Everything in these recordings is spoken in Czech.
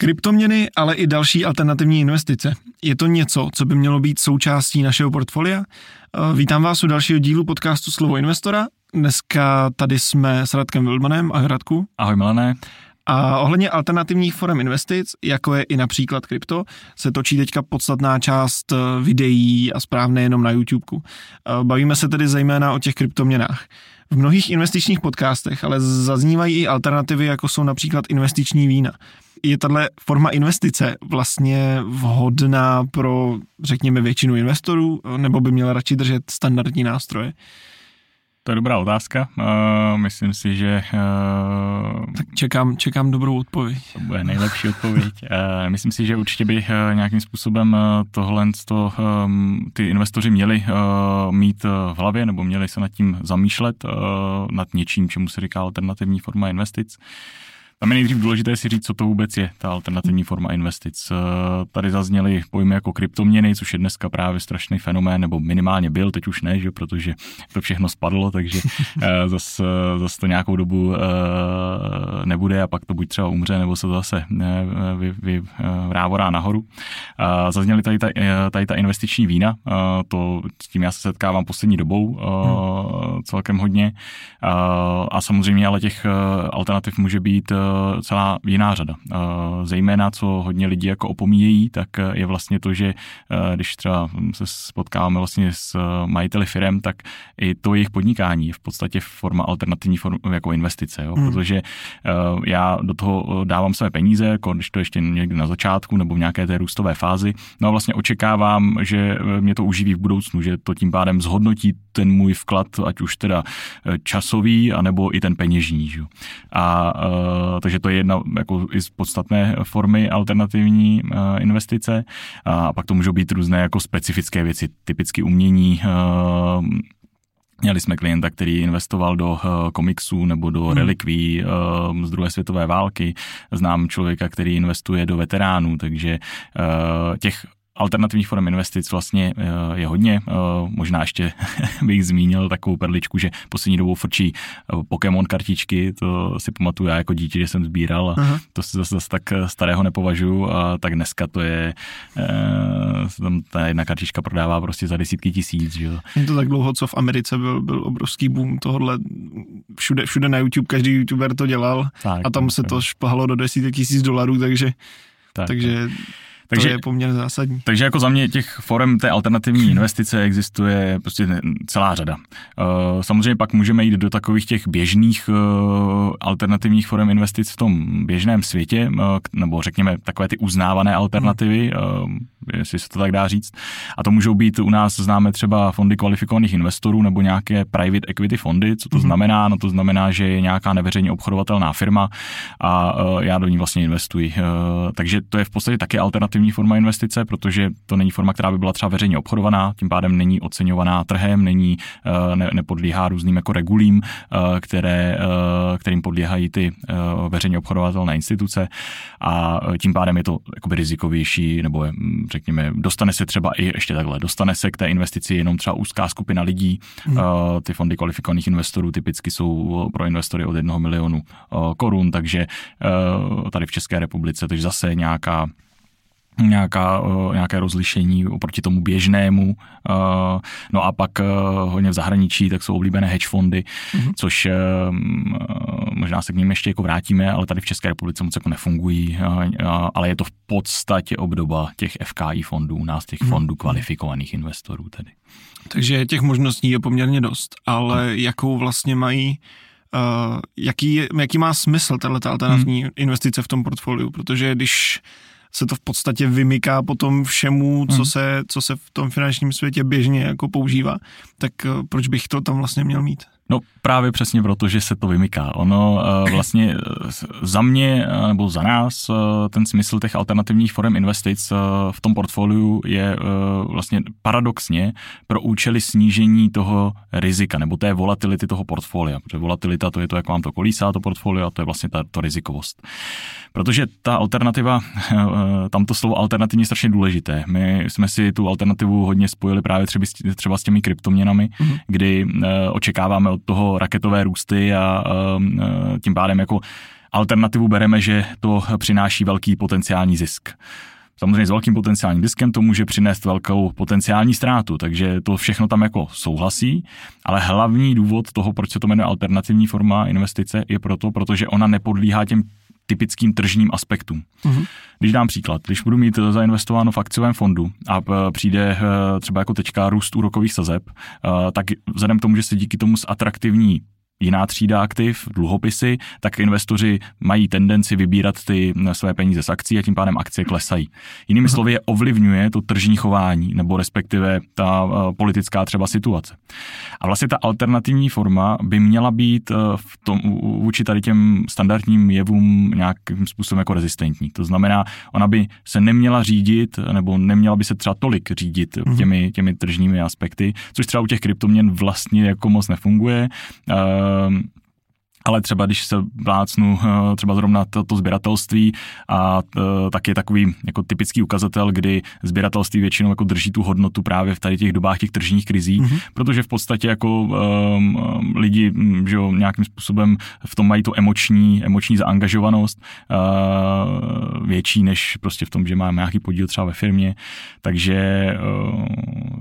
Kryptoměny, ale i další alternativní investice. Je to něco, co by mělo být součástí našeho portfolia? Eh, vítám vás u dalšího dílu podcastu Slovo investora. Dneska tady jsme s Radkem Wildmanem. Ahoj Radku. Ahoj Milané. A ohledně alternativních forem investic, jako je i například krypto, se točí teďka podstatná část eh, videí a správně jenom na YouTube. Eh, bavíme se tedy zejména o těch kryptoměnách. V mnohých investičních podcastech ale zaznívají i alternativy, jako jsou například investiční vína. Je tato forma investice vlastně vhodná pro, řekněme, většinu investorů, nebo by měla radši držet standardní nástroje? To je dobrá otázka. Uh, myslím si, že... Uh, tak čekám, čekám dobrou odpověď. To bude nejlepší odpověď. Uh, myslím si, že určitě by uh, nějakým způsobem uh, tohle to, um, ty investoři měli uh, mít uh, v hlavě, nebo měli se nad tím zamýšlet, uh, nad něčím, čemu se říká alternativní forma investic. Uh, tam je nejdřív důležité si říct, co to vůbec je, ta alternativní forma investic. Eh, tady zazněly pojmy jako kryptoměny, což je dneska právě strašný fenomén, nebo minimálně byl, teď už ne, že, protože to všechno spadlo, takže zase eh, zas to nějakou dobu eh, nebude a pak to buď třeba umře, nebo se to zase vy, vy, nahoru. Zazněly tady ta, tady ta investiční vína, to s tím já se setkávám poslední dobou hmm. celkem hodně. A samozřejmě ale těch alternativ může být Eh, celá jiná řada. Eh, zejména, co hodně lidí jako opomíjejí, tak eh, je vlastně to, že když třeba se spotkáváme vlastně s majiteli firm, tak i to jejich podnikání je v podstatě forma alternativní form, jako investice, jo? Hmm. protože já do toho dávám své peníze, jako když to ještě někdy na začátku nebo v nějaké té růstové fázi, no a vlastně očekávám, že mě to uživí v budoucnu, že to tím pádem zhodnotí ten můj vklad, ať už teda časový, anebo i ten peněžní. Že? A takže to je jedna jako i z podstatné formy alternativní uh, investice. A pak to můžou být různé jako specifické věci, typicky umění, uh, Měli jsme klienta, který investoval do uh, komiksů nebo do hmm. relikví z druhé světové války. Znám člověka, který investuje do veteránů, takže těch alternativních forem investic vlastně eh, je hodně. Eh, možná ještě bych zmínil takovou perličku, že poslední dobou frčí eh, Pokémon kartičky, to si pamatuju já jako dítě, že jsem sbíral a uh-huh. to si zase, zase tak starého nepovažuji a tak dneska to je, tam ta jedna kartička prodává prostě za desítky tisíc. Že? Je to tak dlouho, co v Americe byl, byl obrovský boom tohohle, všude, všude na YouTube, každý YouTuber to dělal tak, a tam se to šplhalo do desítek tisíc dolarů, takže tak, takže tak takže, to je poměrně zásadní. Takže jako za mě těch forem té alternativní investice existuje prostě celá řada. Eh, samozřejmě pak můžeme jít do takových těch běžných eh, alternativních forem investic v tom běžném světě, eh, nebo řekněme takové ty uznávané alternativy, hmm. Jestli se to tak dá říct. A to můžou být u nás známe třeba fondy kvalifikovaných investorů nebo nějaké private equity fondy. Co to hmm. znamená? No to znamená, že je nějaká neveřejně obchodovatelná firma a já do ní vlastně investuji. Takže to je v podstatě taky alternativní forma investice, protože to není forma, která by byla třeba veřejně obchodovaná, tím pádem není oceňovaná trhem, není, eh, ne, nepodlíhá různým jako regulím, které, kterým podléhají ty veřejně obchodovatelné instituce a tím pádem je to jakoby rizikovější, nebo hm, řekněme, dostane se třeba i ještě takhle, dostane se k té investici jenom třeba úzká skupina lidí, hmm. ty fondy kvalifikovaných investorů typicky jsou pro investory od jednoho milionu korun, takže tady v České republice, takže zase nějaká nějaká, uh, nějaké rozlišení oproti tomu běžnému. Uh, no a pak uh, hodně v zahraničí, tak jsou oblíbené hedge fondy, mm-hmm. což možná se k ním ještě jako vrátíme, ale tady v České republice moc jako nefungují, ale je to v podstatě obdoba těch FKI fondů, u nás těch mm-hmm. fondů kvalifikovaných investorů tedy. Takže těch možností je poměrně dost, ale mm. jakou vlastně mají Uh, jaký, jaký má smysl tato alternativní hmm. investice v tom portfoliu, protože když se to v podstatě vymyká potom všemu, co, hmm. se, co se v tom finančním světě běžně jako používá, tak eh, proč bych to tam vlastně měl mít? No právě přesně proto, že se to vymyká. Ono uh, vlastně uh, za mě uh, nebo za nás ten smysl těch alternativních forem investic v tom portfoliu je vlastně paradoxně pro účely snížení toho rizika nebo té volatility toho portfolia. Protože volatilita to je to, jak vám to kolísá to portfolio a to je vlastně ta to rizikovost. Protože ta alternativa, tam to slovo alternativně je strašně důležité. My jsme si tu alternativu hodně spojili právě třeba, s těmi kryptoměnami, mm-hmm. kdy očekáváme od toho raketové růsty a tím pádem jako alternativu bereme, že to přináší velký potenciální zisk. Samozřejmě s velkým potenciálním diskem to může přinést velkou potenciální ztrátu, takže to všechno tam jako souhlasí, ale hlavní důvod toho, proč se to jmenuje alternativní forma investice, je proto, protože ona nepodlíhá těm typickým tržním aspektům. Uh-huh. Když dám příklad, když budu mít zainvestováno v akciovém fondu a e, přijde e, třeba jako teďka růst úrokových sazeb, e, tak vzhledem k tomu, že se díky tomu zatraktivní jiná třída aktiv, dluhopisy, tak investoři mají tendenci vybírat ty své peníze z akcí a tím pádem akcie klesají. Jinými uh-huh. slovy je ovlivňuje to tržní chování nebo respektive ta uh, politická třeba situace. A vlastně ta alternativní forma by měla být uh, v tom, vůči tady těm standardním jevům nějakým způsobem jako rezistentní. To znamená, ona by se neměla řídit nebo neměla by se třeba tolik řídit uh-huh. těmi, těmi tržními aspekty, což třeba u těch kryptoměn vlastně jako moc nefunguje. Uh, um, ale třeba když se vlácnu eh, třeba zrovna to, to sběratelství a eh, tak je takový jako typický ukazatel, kdy sběratelství většinou jako drží tu hodnotu právě v tady těch dobách těch tržních krizí, mm-hmm. protože v podstatě jako um, lidi hm, že jo, nějakým způsobem v tom mají tu emoční, emoční zaangažovanost uh, větší než prostě v tom, že máme nějaký podíl třeba ve firmě, takže, uh,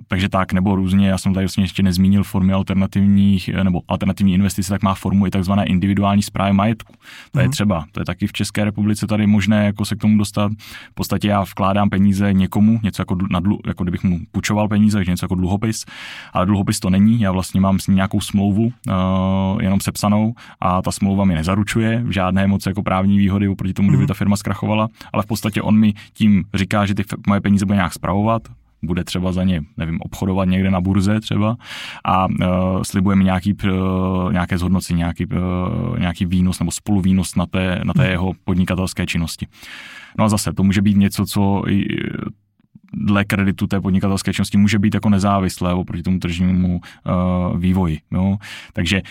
takže tak, nebo různě, já jsem tady vlastně ještě nezmínil formy alternativních, nebo alternativní investice, tak má formu i takzvané individuální zprávy majetku. To je mm. třeba, to je taky v České republice tady možné jako se k tomu dostat. V podstatě já vkládám peníze někomu, něco jako, na dlu, jako kdybych mu půjčoval peníze, takže něco jako dluhopis, ale dluhopis to není, já vlastně mám s ním nějakou smlouvu, uh, jenom sepsanou a ta smlouva mi nezaručuje žádné moc jako právní výhody oproti tomu, kdyby mhm. ta firma zkrachovala, ale v podstatě on mi tím říká, že ty moje peníze bude nějak spravovat, bude třeba za ně, nevím, obchodovat někde na burze třeba a uh, slibuje mi nějaký, uh, nějaké zhodnocení, nějaký, uh, nějaký výnos nebo spoluvýnos na té, na té hmm. jeho podnikatelské činnosti. No a zase, to může být něco, co dle kreditu té podnikatelské činnosti může být jako nezávislé oproti tomu tržnímu uh, vývoji. Jo? Takže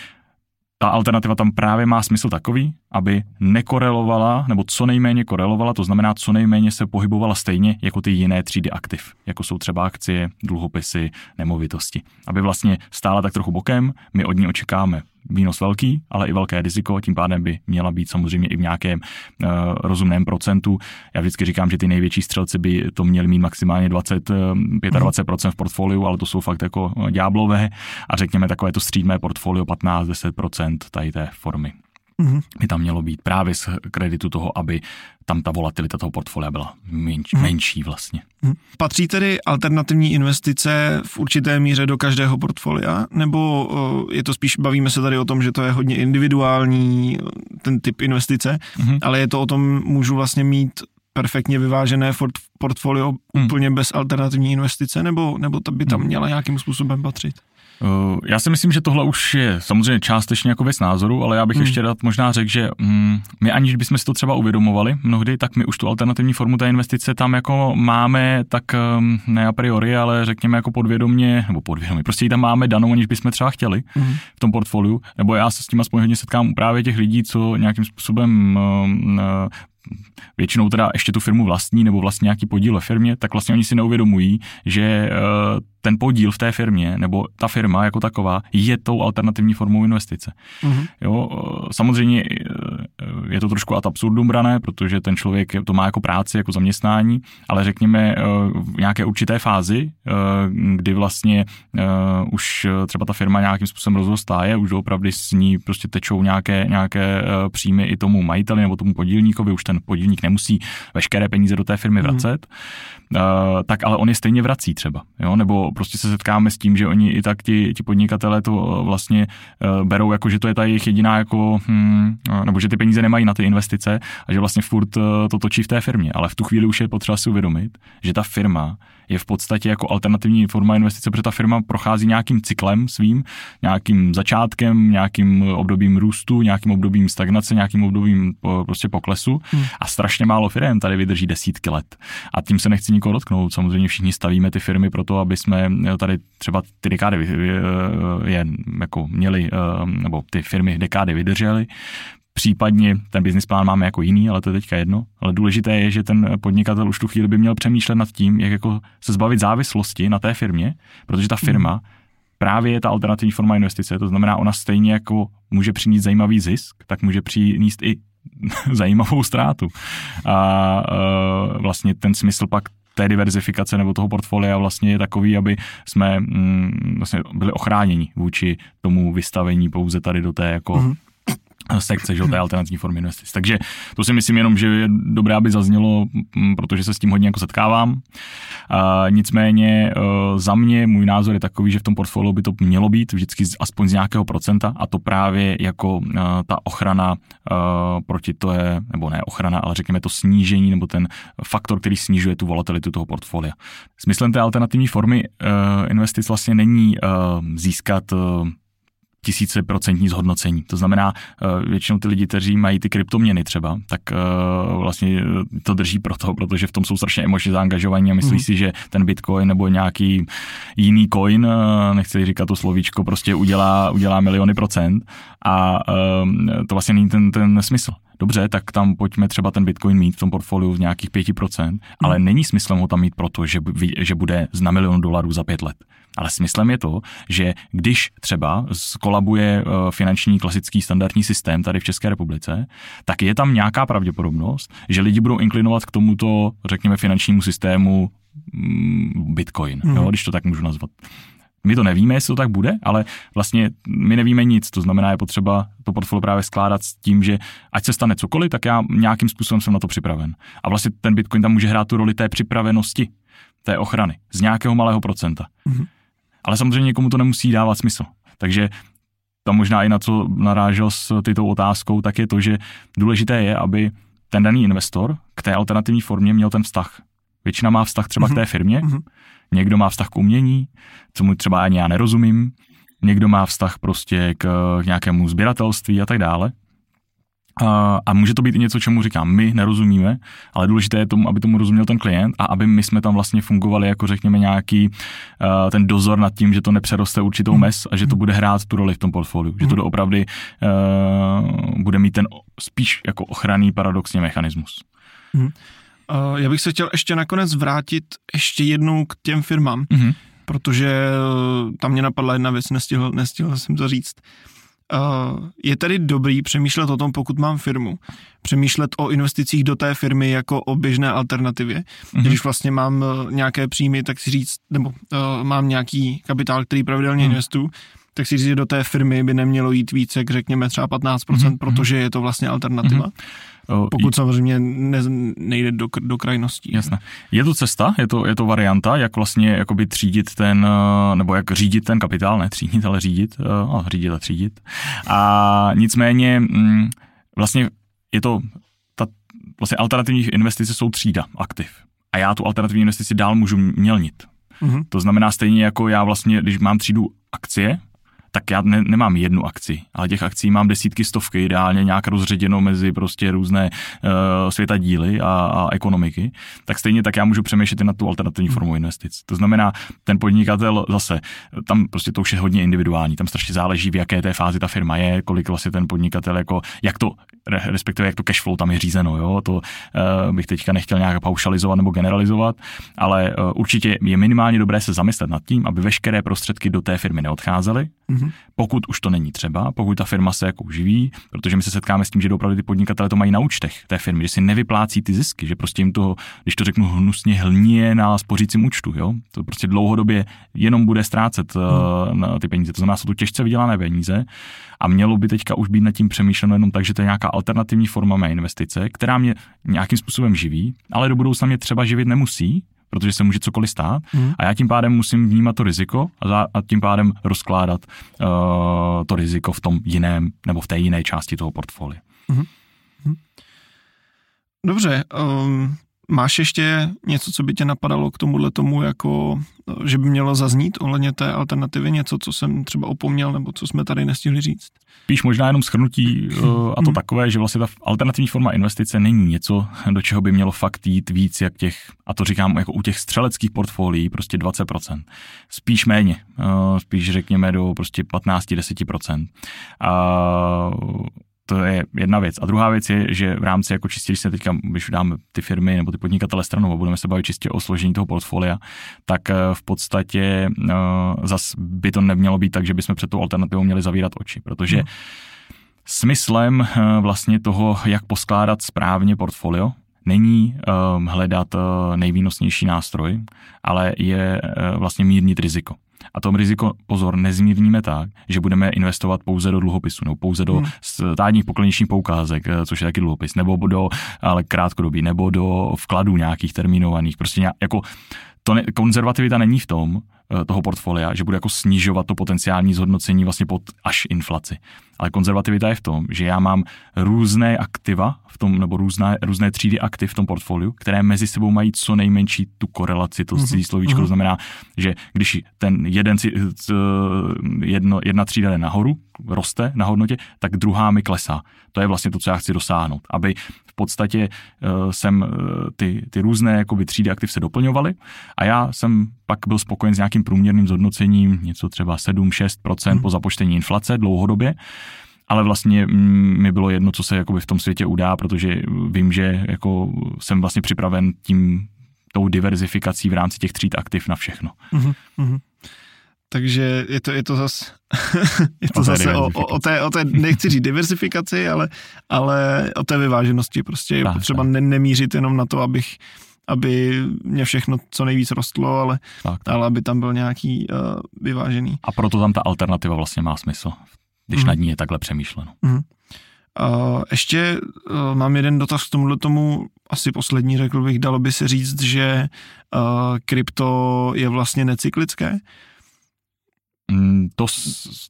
ta alternativa tam právě má smysl takový, aby nekorelovala, nebo co nejméně korelovala, to znamená, co nejméně se pohybovala stejně jako ty jiné třídy aktiv, jako jsou třeba akcie, dluhopisy, nemovitosti. Aby vlastně stála tak trochu bokem, my od ní očekáme výnos velký, ale i velké riziko, tím pádem by měla být samozřejmě i v nějakém uh, rozumném procentu. Já vždycky říkám, že ty největší střelci by to měli mít maximálně 20, uh, 25% v portfoliu, ale to jsou fakt jako ďáblové a řekněme takové to střídmé portfolio 15-10% tady té formy mm-hmm. by tam mělo být právě z kreditu toho, aby tam ta volatilita toho portfolia byla menč, mm-hmm. menší vlastně. Mm-hmm. Patří tedy alternativní investice v určité míře do každého portfolia, nebo je to spíš, bavíme se tady o tom, že to je hodně individuální ten typ investice, mm-hmm. ale je to o tom, můžu vlastně mít perfektně vyvážené portfolio mm. úplně bez alternativní investice, nebo, nebo to by tam mhm. měla nějakým způsobem patřit? Já si myslím, že tohle už je samozřejmě částečně jako věc názoru, ale já bych hmm. ještě rád možná řekl, že mm, my aniž bychom si to třeba uvědomovali mnohdy, tak my už tu alternativní formu té investice tam jako máme tak um, ne a priori, ale řekněme jako podvědomě, nebo podvědomě, prostě ji tam máme danou, aniž bychom třeba chtěli hmm. v tom portfoliu, nebo já se s tím aspoň hodně setkám právě těch lidí, co nějakým způsobem um, většinou teda ještě tu firmu vlastní nebo vlastně nějaký podíl ve firmě, tak vlastně oni si neuvědomují, že eh, ten podíl v té firmě nebo ta firma jako taková je tou alternativní formou investice. Mm-hmm. Jo, eh, samozřejmě eh, je to trošku ad absurdum brané, protože ten člověk to má jako práci, jako zaměstnání, ale řekněme v nějaké určité fázi, kdy vlastně už třeba ta firma nějakým způsobem rozrostá je, už opravdu s ní prostě tečou nějaké, nějaké příjmy i tomu majiteli nebo tomu podílníkovi, už ten podílník nemusí veškeré peníze do té firmy mhm. vracet, mm. uh, tak ale on je stejně vrací třeba, jo? nebo prostě se setkáme s tím, že oni i tak ti, ti podnikatelé to vlastně berou jako, že to je ta jejich jediná jako, hmm, nebo že ty peníze nemají na ty investice a že vlastně furt uh, to točí v té firmě, ale v tu chvíli už je potřeba si uvědomit, že ta firma je v podstatě jako alternativní forma investice, protože ta firma prochází nějakým cyklem svým, nějakým začátkem, nějakým obdobím růstu, nějakým obdobím stagnace, nějakým obdobím prostě poklesu hmm. a strašně málo firm tady vydrží desítky let. A tím se nechci nikoho dotknout. Samozřejmě všichni stavíme ty firmy pro to, aby jsme tady třeba ty dekády je jako měli, eh, nebo ty firmy dekády vydržely, Případně ten business plán máme jako jiný, ale to je teďka jedno. Ale důležité je, že ten podnikatel už tu chvíli by měl přemýšlet nad tím, jak jako se zbavit závislosti na té firmě, protože ta firma mm. právě je ta alternativní forma investice. To znamená, ona stejně jako může přinést zajímavý zisk, tak může přinést i zajímavou ztrátu. A vlastně ten smysl pak té diverzifikace nebo toho portfolia vlastně je takový, aby jsme mm, vlastně byli ochráněni vůči tomu vystavení pouze tady do té jako mm-hmm sekce, že, té alternativní formy investic. Takže to si myslím jenom, že je dobré, aby zaznělo, protože se s tím hodně jako setkávám. A nicméně e, za mě můj názor je takový, že v tom portfoliu by to mělo být vždycky aspoň z nějakého procenta a to právě jako e, ta ochrana e, proti to je, nebo ne ochrana, ale řekněme to snížení nebo ten faktor, který snižuje tu volatilitu toho portfolia. Smyslem té alternativní formy investic vlastně není získat tisíce procentní zhodnocení. To znamená, eh, většinou ty lidi, kteří mají ty kryptoměny třeba, tak eh, vlastně to drží proto, protože v tom jsou strašně emočně zaangažovaní a myslí mm. si, že ten bitcoin nebo nějaký jiný coin, eh, nechci říkat to slovíčko, prostě udělá, udělá miliony procent a to vlastně není ten, ten smysl. Dobře, tak tam pojďme třeba ten Bitcoin mít v tom portfoliu z nějakých 5%, mm. ale není smyslem ho tam mít proto, že, že bude na milion dolarů za pět let. Ale smyslem je to, že když třeba skolabuje eh, finanční klasický standardní systém tady v České republice, tak je tam nějaká pravděpodobnost, že lidi budou inklinovat k tomuto, řekněme, finančnímu systému mm, Bitcoin, mm. jo, když to tak můžu nazvat. My to nevíme, jestli to tak bude, ale vlastně my nevíme nic. To znamená, je potřeba to portfolio právě skládat s tím, že ať se stane cokoliv, tak já nějakým způsobem jsem na to připraven. A vlastně ten Bitcoin tam může hrát tu roli té připravenosti, té ochrany, z nějakého malého procenta. Mm-hmm. Ale samozřejmě někomu to nemusí dávat smysl. Takže tam možná i na co narážel s tyto otázkou, tak je to, že důležité je, aby ten daný investor k té alternativní formě měl ten vztah. Většina má vztah třeba k té mhm. firmě, mm-hmm. někdo má vztah k umění, co mu třeba ani já nerozumím, někdo má vztah prostě k, nějakému sběratelství a tak dále. A, a může to být i něco, čemu říkám, my nerozumíme, ale důležité je tomu, aby tomu rozuměl ten klient a aby my jsme tam vlastně fungovali jako řekněme nějaký uh, ten dozor nad tím, že to nepřeroste určitou hmm. mes a že to bude hrát tu roli v tom portfoliu, že to doopravdy uh, bude mít ten spíš jako ochranný paradoxně mechanismus. Hmm. Uh, já bych se chtěl ještě nakonec vrátit ještě jednou k těm firmám, hmm. protože tam mě napadla jedna věc, nestihl, nestihl jsem to říct. Uh, je tedy dobrý přemýšlet o tom, pokud mám firmu, přemýšlet o investicích do té firmy jako o běžné alternativě. Mm-hmm. Když vlastně mám nějaké příjmy, tak si říct, nebo mám nějaký kapitál, který pravidelně mm. investuju, tak si říct, že do té firmy by nemělo jít více, jak řekněme třeba 15%, mm-hmm. protože je to vlastně alternativa. Mm-hmm. Pokud samozřejmě ne, nejde do, do krajností. Jasné. Je to cesta, je to, je to varianta, jak vlastně jakoby třídit ten, eh, nebo jak řídit ten kapitál, ne třídit, ale řídit, eh, no, řídit a třídit. A nicméně mm, vlastně je to, ta, vlastně alternativní investice jsou třída aktiv. A já tu alternativní investici dál můžu mělnit. Mm-hmm. To znamená stejně jako já vlastně, když mám třídu akcie, tak já ne, nemám jednu akci, ale těch akcí mám desítky, stovky, ideálně nějak rozředěno mezi prostě různé uh, světa díly a, a ekonomiky, tak stejně tak já můžu přemýšlet i na tu alternativní hmm. formu investic. To znamená, ten podnikatel zase, tam prostě to už je hodně individuální, tam strašně záleží, v jaké té fázi ta firma je, kolik vlastně ten podnikatel, jako, jak to, respektive jak to cash flow tam je řízeno, jo, to uh, bych teďka nechtěl nějak paušalizovat nebo generalizovat, ale uh, určitě je minimálně dobré se zamyslet nad tím, aby veškeré prostředky do té firmy neodcházely, Mm-hmm. Pokud už to není třeba, pokud ta firma se jako živí, protože my se setkáme s tím, že opravdu ty podnikatele to mají na účtech té firmy, že si nevyplácí ty zisky, že prostě jim to, když to řeknu hnusně, hlnie na spořícím účtu, jo? To prostě dlouhodobě jenom bude ztrácet mm. na ty peníze. To znamená, jsou to těžce vydělané peníze a mělo by teďka už být nad tím přemýšleno jenom tak, že to je nějaká alternativní forma mé investice, která mě nějakým způsobem živí, ale do budoucna mě třeba živit nemusí, protože se může cokoliv stát mm. a já tím pádem musím vnímat to riziko a, za, a tím pádem rozkládat uh, to riziko v tom jiném nebo v té jiné části toho portfolia. Mm. Dobře, um, Máš ještě něco, co by tě napadalo k tomuhle tomu, jako, že by mělo zaznít ohledně té alternativy, něco, co jsem třeba opomněl, nebo co jsme tady nestihli říct? Píš možná jenom schrnutí eh, a to takové, že vlastně ta alternativní forma investice není něco, do čeho by mělo fakt jít víc, jak těch, a to říkám jako u těch střeleckých portfolií, prostě 20%. Spíš méně, eh, spíš řekněme do prostě 15-10%. A to je jedna věc. A druhá věc je, že v rámci jako čistě, když se teďka, když dáme ty firmy nebo ty podnikatele stranou a budeme se bavit čistě o složení toho portfolia, tak eh, v podstatě uh, zas by to nemělo být tak, že bychom před tou alternativou měli zavírat oči, protože hmm Smyslem vlastně toho, jak poskládat správně portfolio, není um, hledat uh, nejvýnosnější nástroj, ale je uh, vlastně mírnit riziko. A tom riziko, pozor, nezmírníme tak, že budeme investovat pouze do dluhopisu, nebo pouze do hmm. státních pokleničních poukázek, což je taky dluhopis, nebo do ale krátkodobí, nebo do vkladů nějakých termínovaných. Prostě nějak, jako to ne, konzervativita není v tom, Eh, toho portfolia, že bude jako snižovat to potenciální zhodnocení vlastně pod až inflaci. Ale konzervativita je v tom, že já mám různé aktiva v tom, nebo různé, různé třídy aktiv v tom portfoliu, které mezi sebou mají co nejmenší tu korelaci, to mm-hmm. slovíčko, mm-hmm. to znamená, že když ten jeden, jedno, jedna třída jde nahoru, roste na hodnotě, tak druhá mi klesá. To je vlastně to, co já chci dosáhnout, aby v podstatě uh, jsem uh, ty, ty různé jakoby, třídy aktiv se doplňovaly a já jsem pak byl spokojen s nějakým průměrným zhodnocením, něco třeba 7-6% hmm. po započtení inflace dlouhodobě, ale vlastně mi bylo jedno, co se jakoby v tom světě udá, protože vím, že jako jsem vlastně připraven tím tou diverzifikací v rámci těch tříd aktiv na všechno. Mm-hmm. Takže je to, je to zase, je to o zase o, o, o, té, o té, nechci říct diversifikaci, ale, ale o té vyváženosti. Prostě je tak, potřeba tak. Ne, nemířit jenom na to, abych aby mě všechno co nejvíc rostlo, ale, tak, tak. ale aby tam byl nějaký uh, vyvážený. A proto tam ta alternativa vlastně má smysl, když mm. nad ní je takhle přemýšleno. Mm. Uh, ještě uh, mám jeden dotaz k tomuhle tomu, asi poslední, řekl bych, dalo by se říct, že uh, krypto je vlastně necyklické. Mm, to,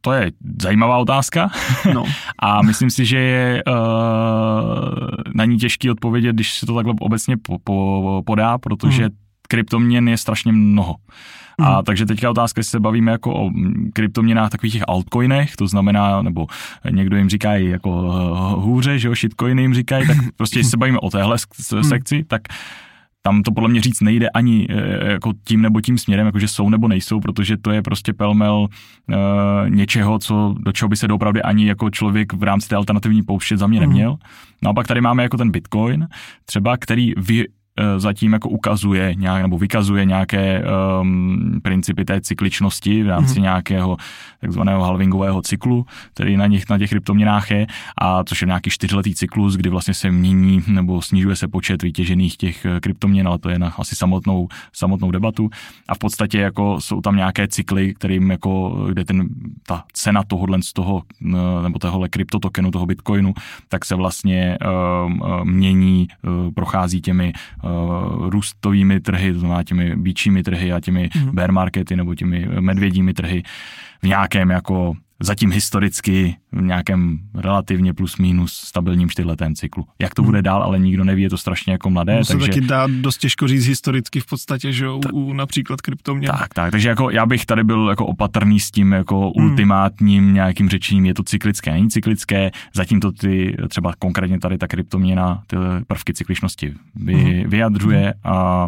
to je zajímavá otázka no. a myslím si, že je uh, na ní těžký odpovědět, když se to takhle obecně po, po, podá, protože mm. Kryptoměn je strašně mnoho. Mm. A takže teďka otázka, jestli se bavíme jako o kryptoměnách takových těch altcoinech, to znamená, nebo někdo jim říká jako uh, hůře, že jo, shitcoiny jim říkají, tak prostě jestli se bavíme o téhle mm. sekci, tak tam to podle mě říct nejde ani eh, jako tím nebo tím směrem, jakože jsou nebo nejsou, protože to je prostě pelmel uh, něčeho, co, do čeho by se doopravdy ani jako člověk v rámci té alternativní pouště za mě mhm. neměl. No a pak tady máme jako ten Bitcoin, třeba, který vy, Eh, zatím jako ukazuje nějak, nebo vykazuje nějaké um, principy té cykličnosti v rámci mm-hmm. nějakého takzvaného halvingového cyklu, který na, nich, na těch kryptoměnách je, a což je nějaký čtyřletý cyklus, kdy vlastně se mění nebo snižuje se počet vytěžených těch eh, kryptoměn, ale to je na asi samotnou, samotnou debatu. A v podstatě jako jsou tam nějaké cykly, kterým jako, kde ten, ta cena tohohle z toho, eh, nebo tohohle kryptotokenu, toho bitcoinu, tak se vlastně um, mění, uh, prochází těmi uh, růstovými trhy, to znamená těmi býčími trhy a těmi mm. bear markety nebo těmi medvědími trhy v nějakém jako zatím historicky v nějakém relativně plus minus stabilním čtyřletém cyklu. Jak to hmm. bude dál, ale nikdo neví, je to strašně jako mladé. To takže... se taky dá dost těžko říct historicky v podstatě, že u, u například kryptoměn. Tak, tak, takže jako já bych tady byl jako opatrný s tím jako hmm. ultimátním nějakým řečením, je to cyklické, není cyklické, zatím to ty třeba konkrétně tady ta kryptoměna ty prvky cykličnosti vy, hmm. vyjadřuje a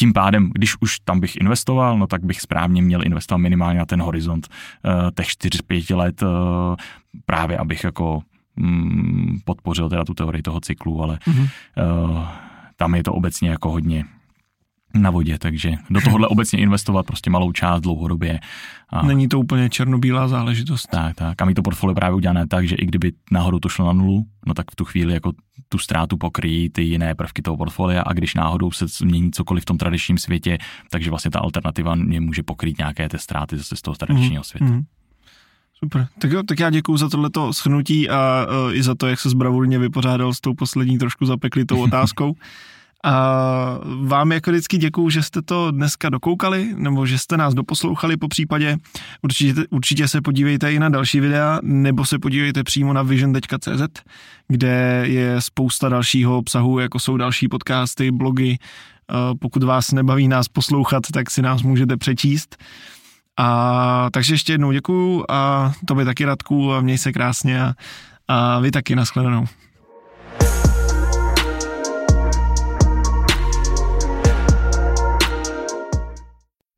tím pádem, když už tam bych investoval, no tak bych správně měl investovat minimálně na ten horizont uh, těch 4-5 let, uh, právě abych jako um, podpořil teda tu teorii toho cyklu, ale mm-hmm. uh, tam je to obecně jako hodně na vodě, takže do tohohle obecně investovat prostě malou část dlouhodobě. A... Není to úplně černobílá záležitost. Tak, tak. A mít to portfolio právě udělané tak, že i kdyby náhodou to šlo na nulu, no tak v tu chvíli jako tu ztrátu pokryjí ty jiné prvky toho portfolia a když náhodou se změní cokoliv v tom tradičním světě, takže vlastně ta alternativa mě může pokrýt nějaké ty ztráty zase z toho tradičního mm-hmm. světa. Mm-hmm. Super. Tak jo, tak já děkuji za tohleto schrnutí a uh, i za to, jak se zbravulně vypořádal s tou poslední trošku zapeklitou otázkou. A vám jako vždycky děkuju, že jste to dneska dokoukali, nebo že jste nás doposlouchali po případě. Určitě, určitě se podívejte i na další videa, nebo se podívejte přímo na vision.cz, kde je spousta dalšího obsahu, jako jsou další podcasty, blogy. Pokud vás nebaví nás poslouchat, tak si nás můžete přečíst. A takže ještě jednou děkuju a to by taky Radku a měj se krásně a, a vy taky nashledanou.